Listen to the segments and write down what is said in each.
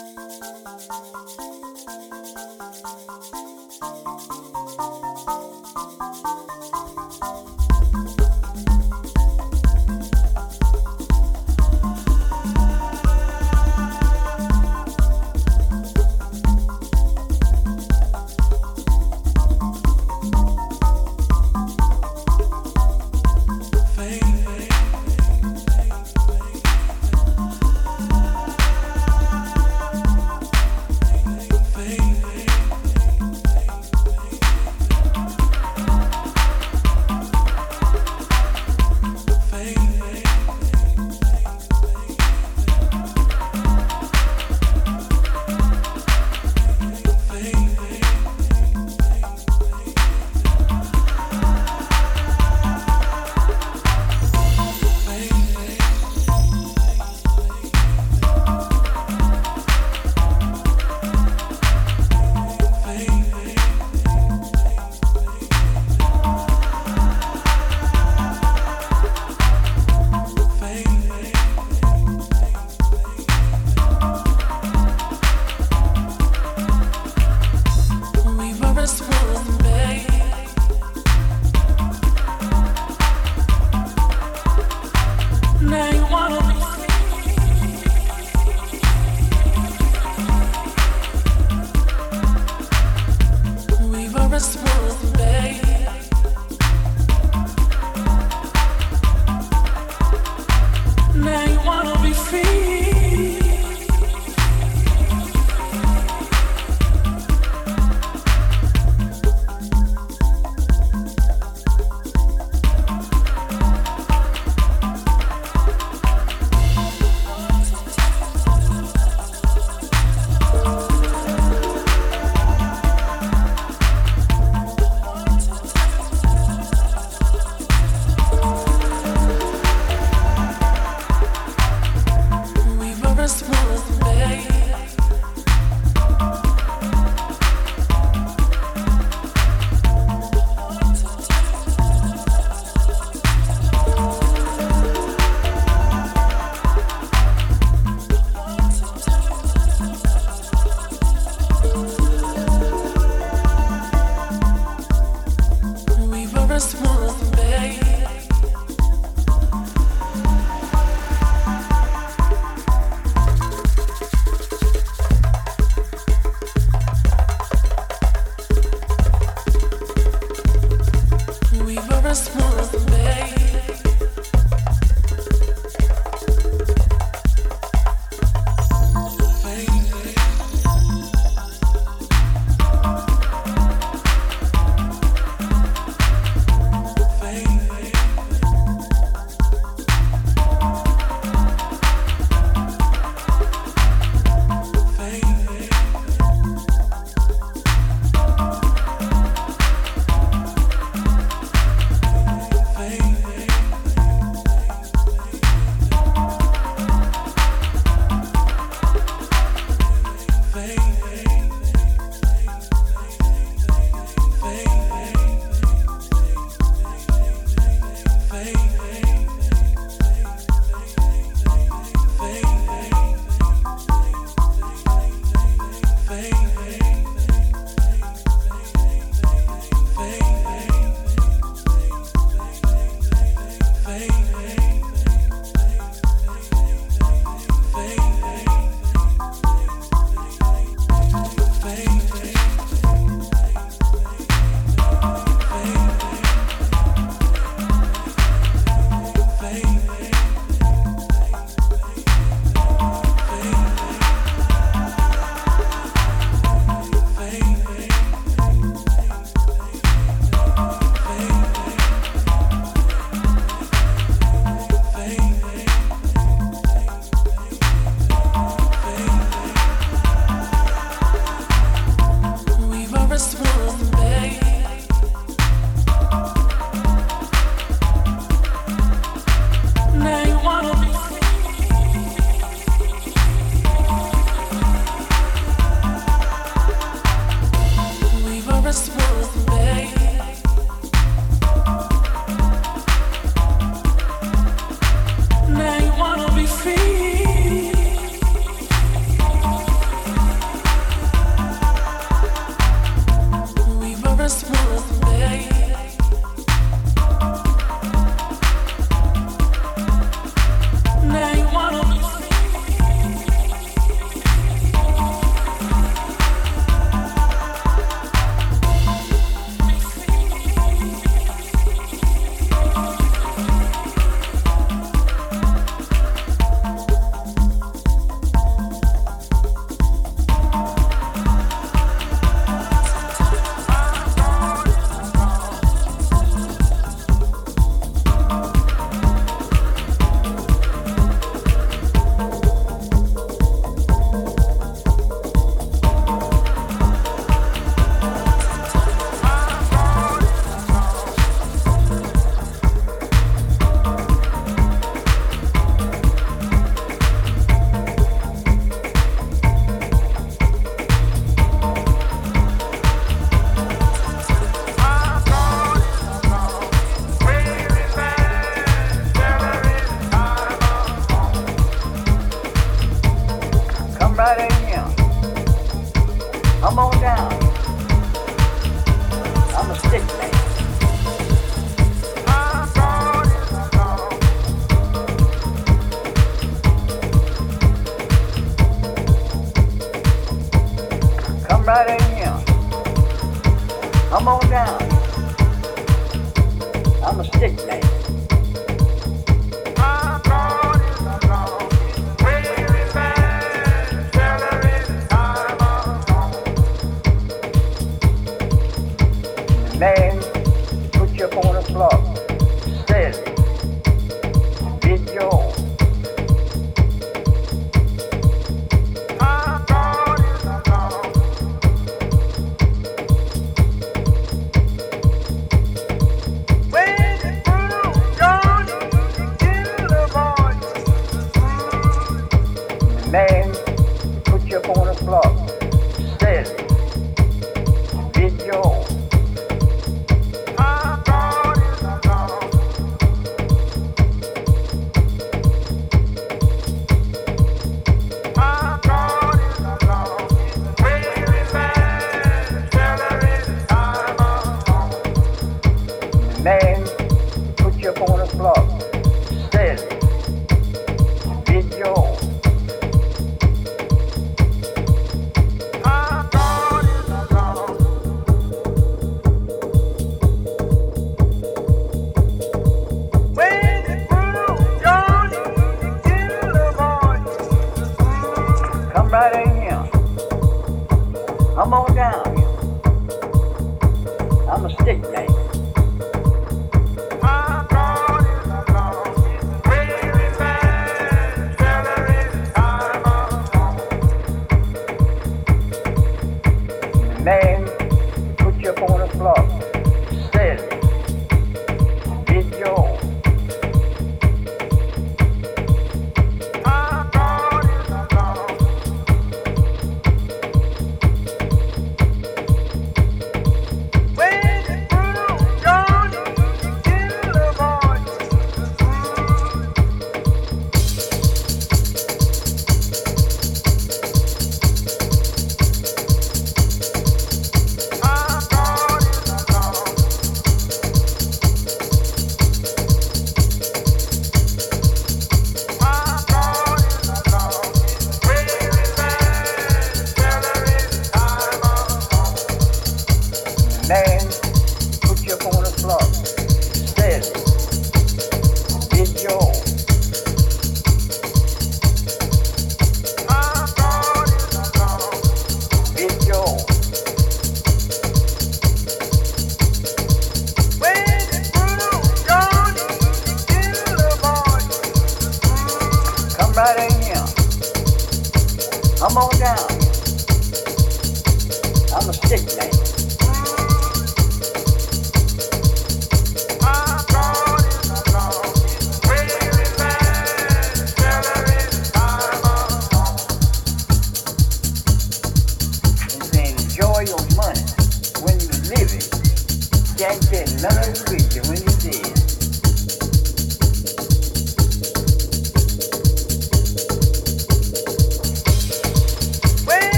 Thank you.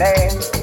Man,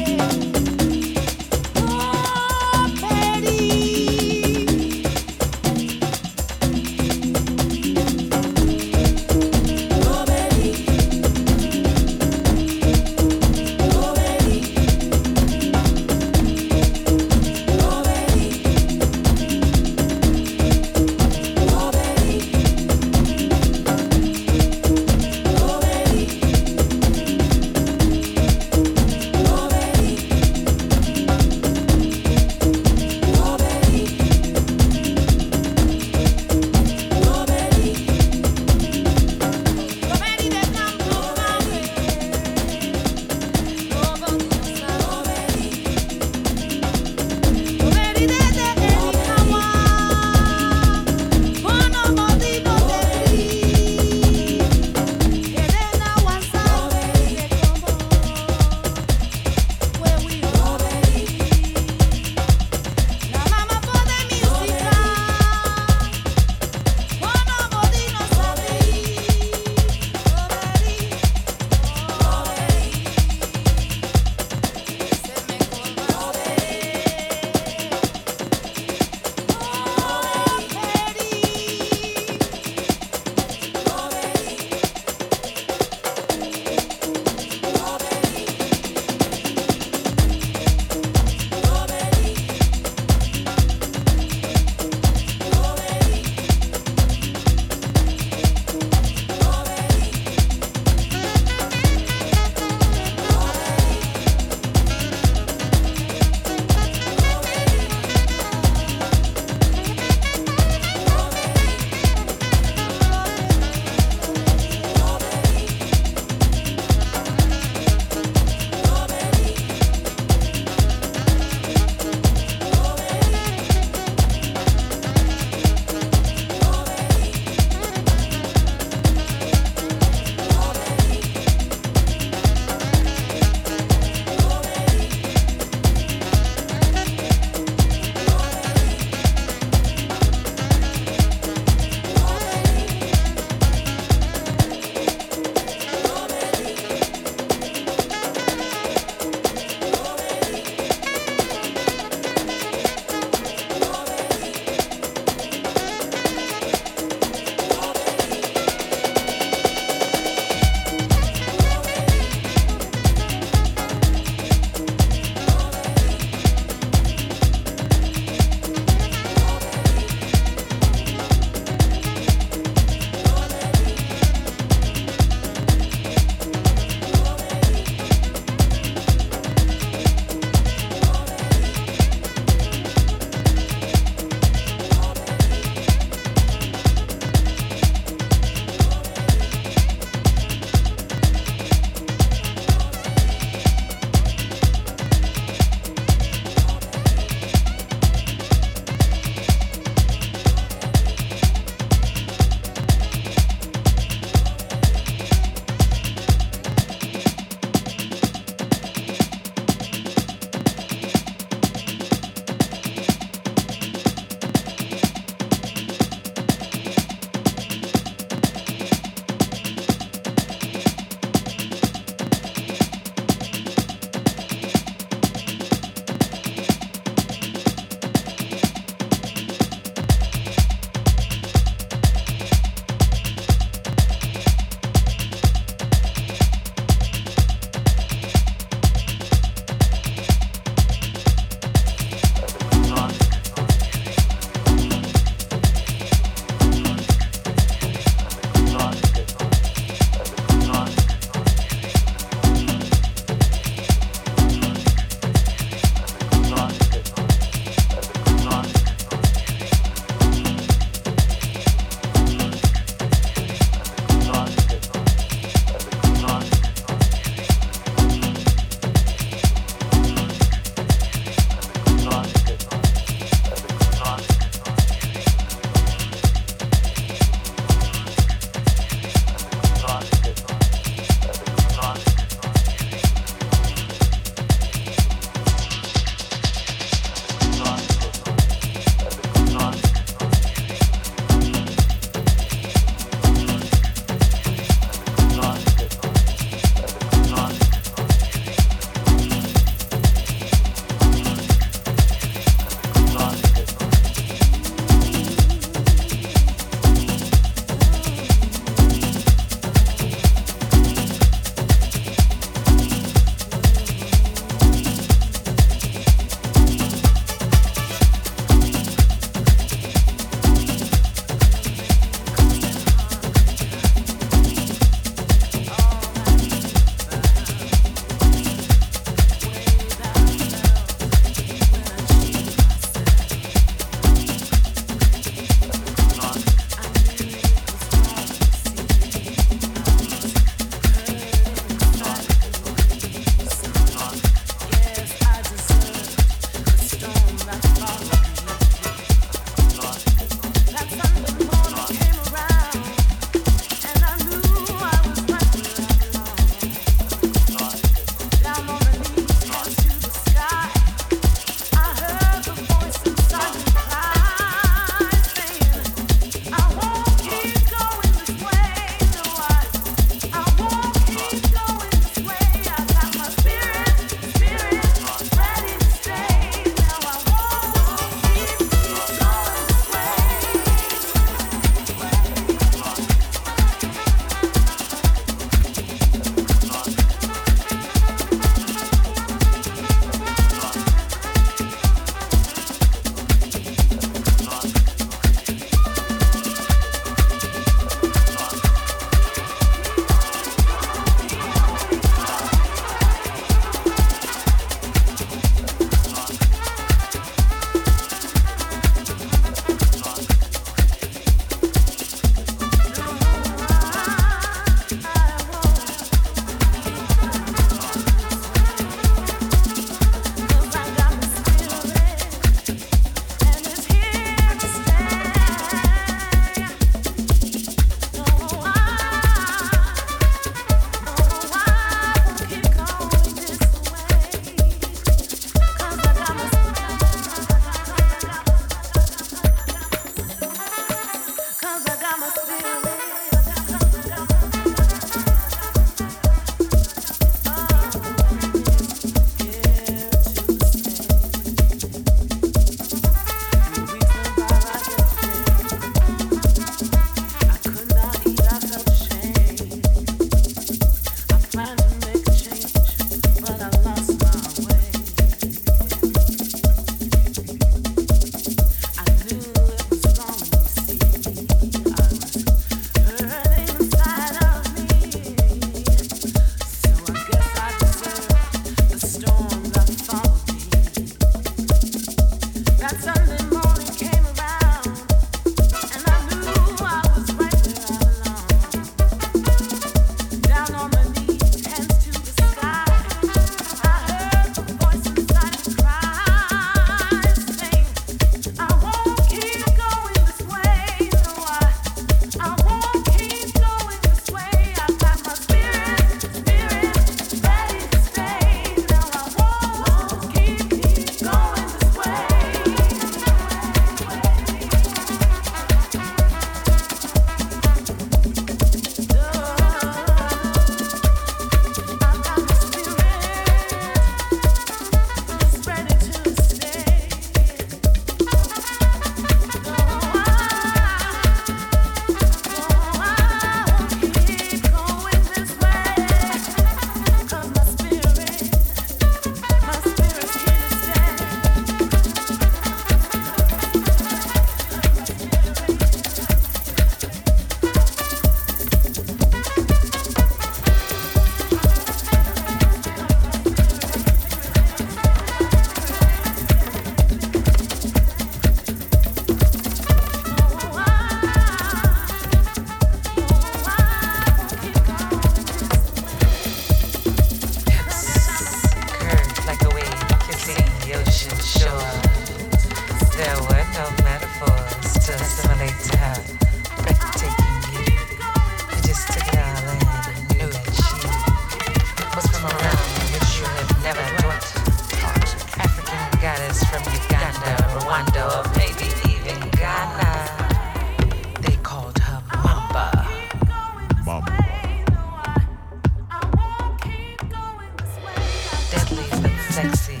sexy,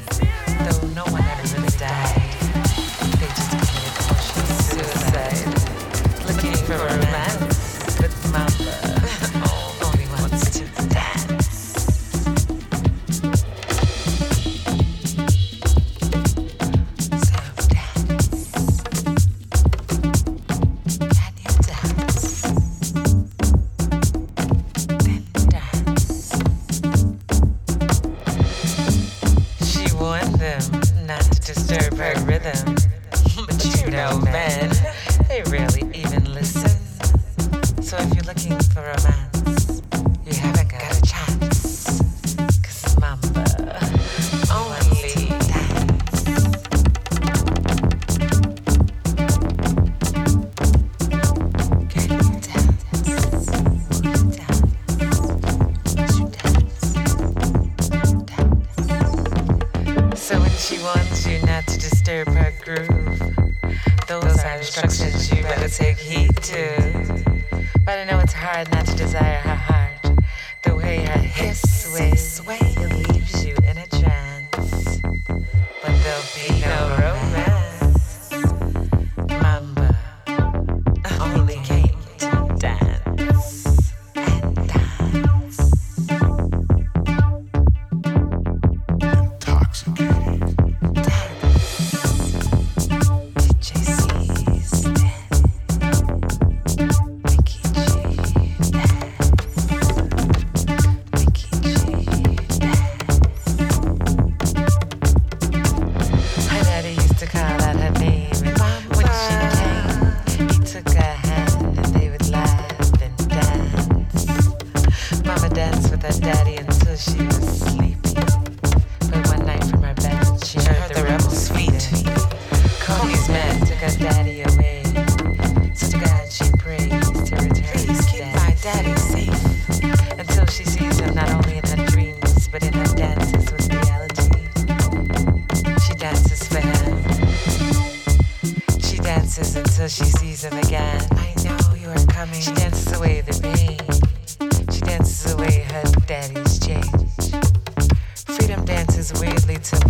though no one ever really died. They just committed suicide, looking for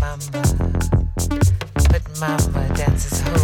mama, but mama dances home.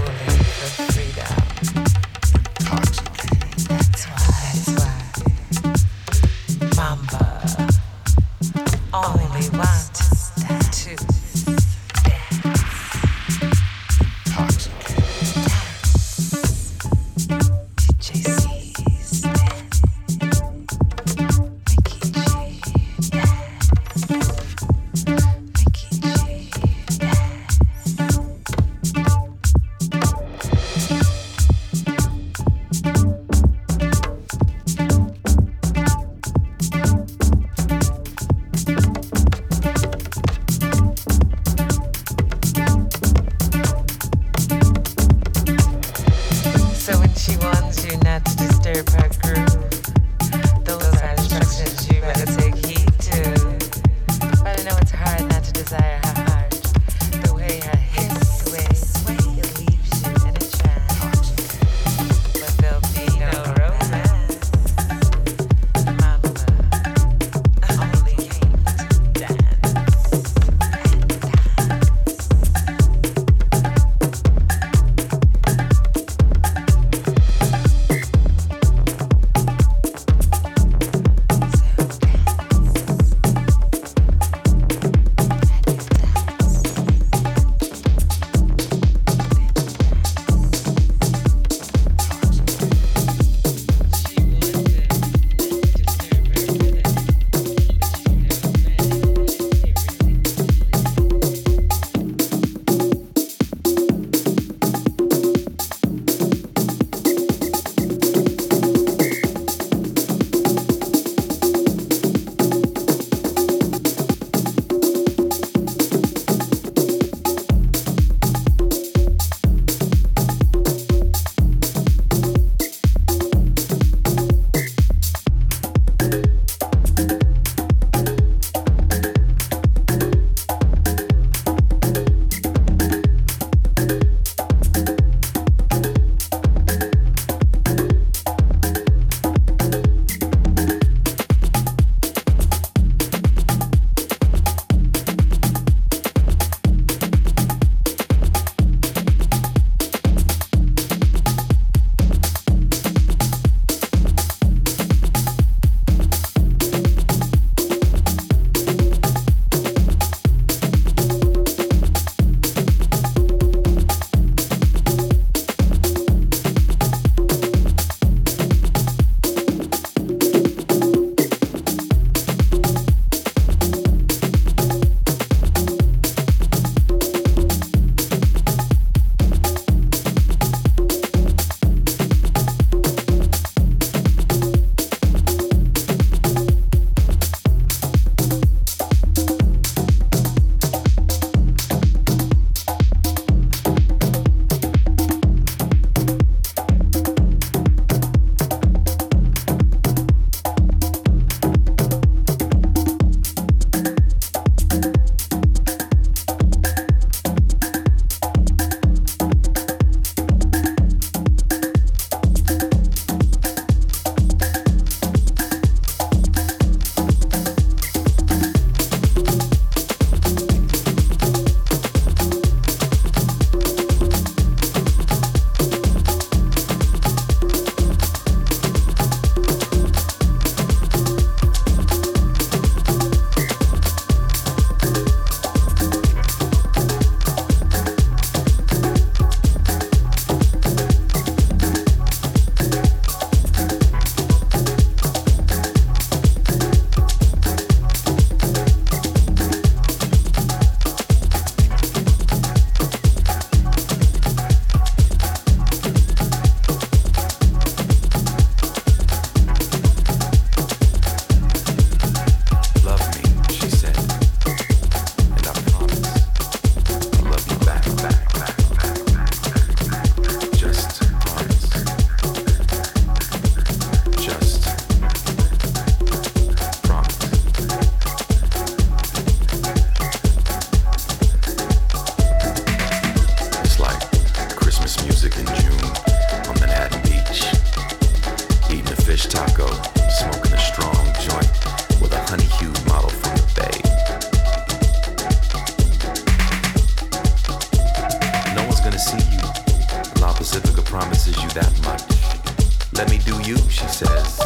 she says.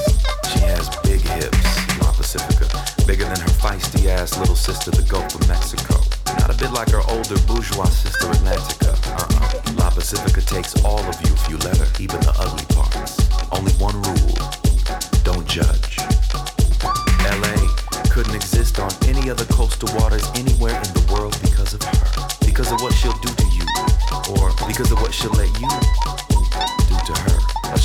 She has big hips, La Pacifica, bigger than her feisty ass little sister, the Gulf of Mexico. Not a bit like her older bourgeois sister, Atlantica. Uh-uh. La Pacifica takes all of you if you let her, even the ugly parts. Only one rule don't judge. LA couldn't exist on any other coastal waters anywhere in the world because of her. Because of what she'll do to you, or because of what she'll let you do to her.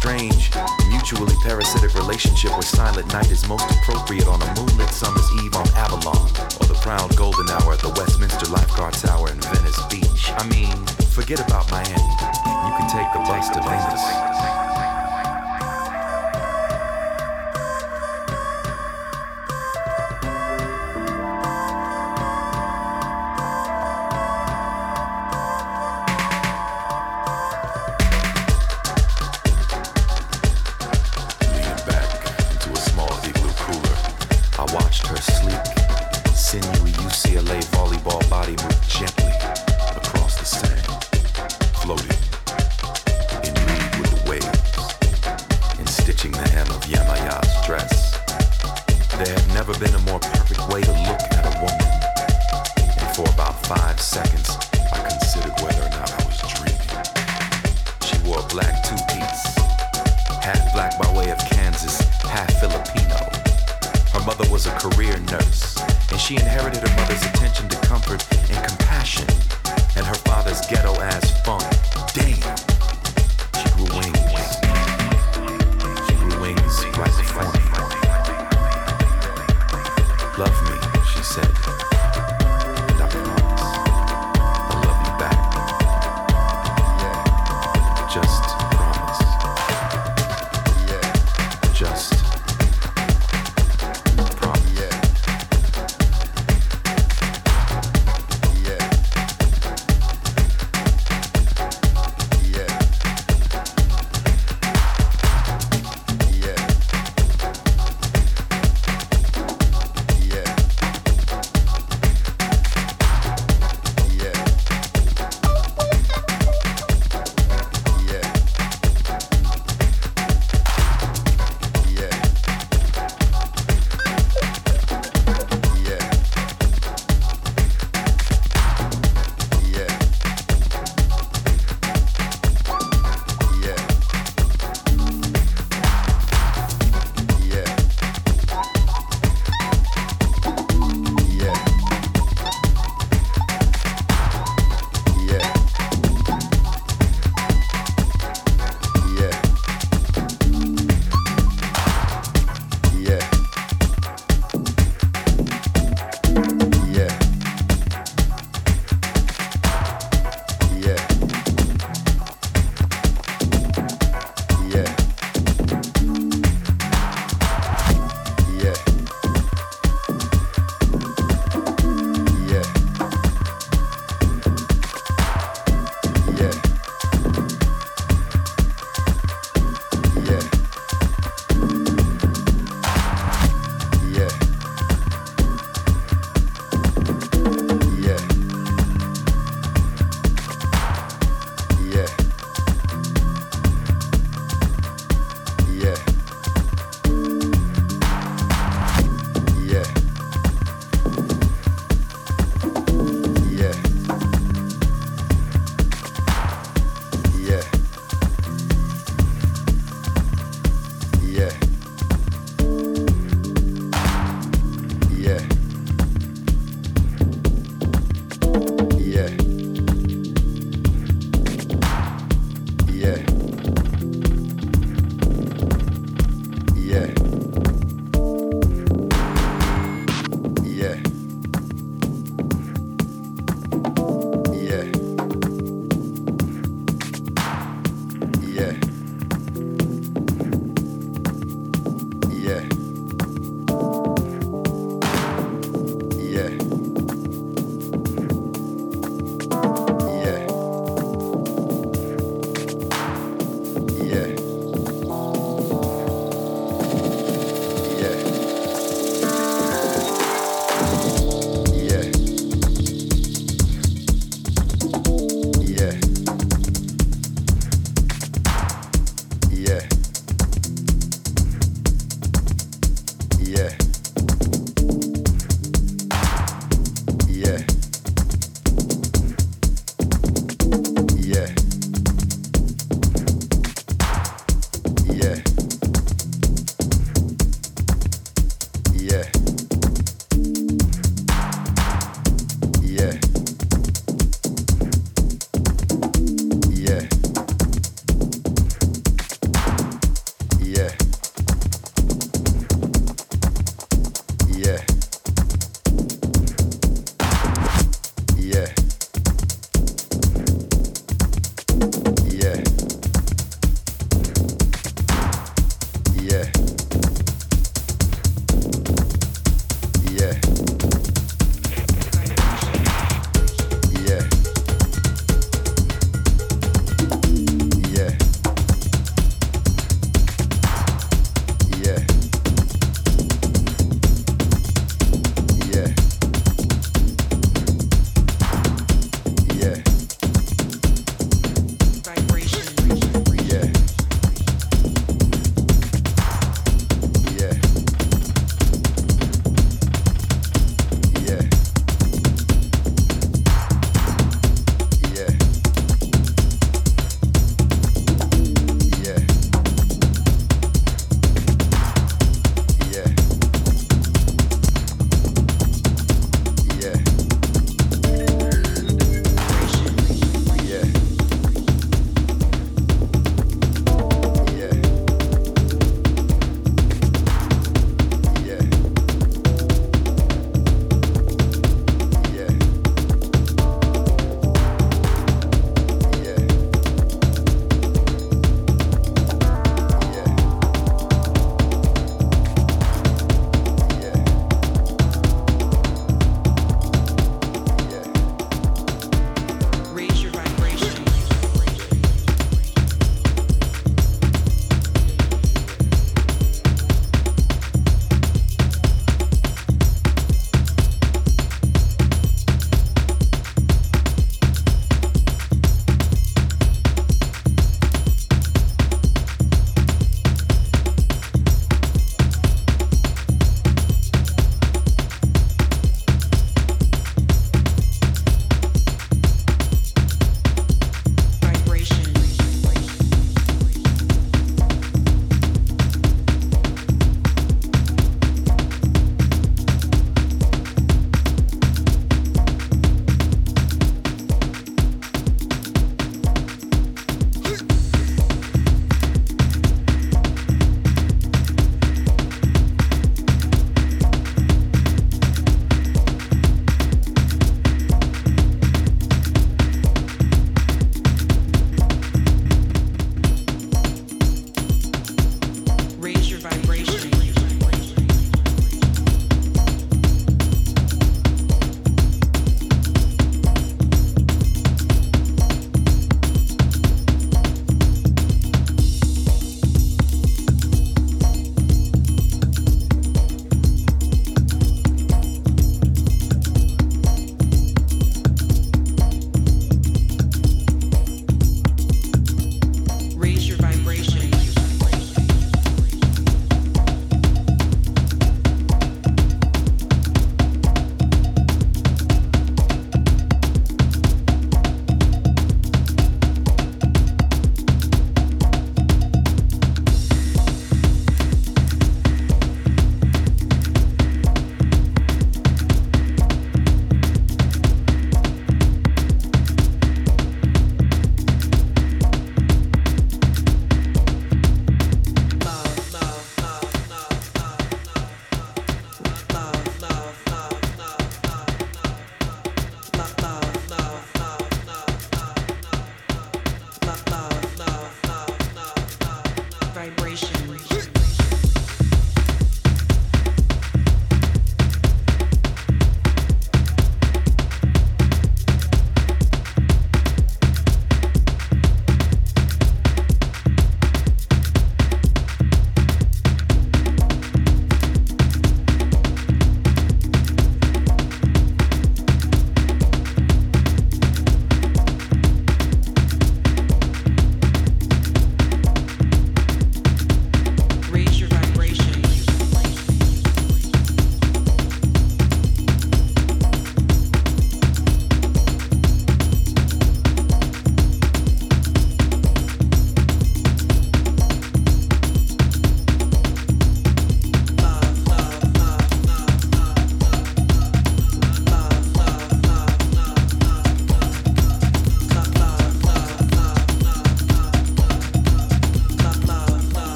Strange, mutually parasitic relationship where Silent Night is most appropriate on a moonlit summer's eve on Avalon, or the proud golden hour at the Westminster Lifeguard Tower in Venice Beach. I mean, forget about Miami. You can take the bus to Venus.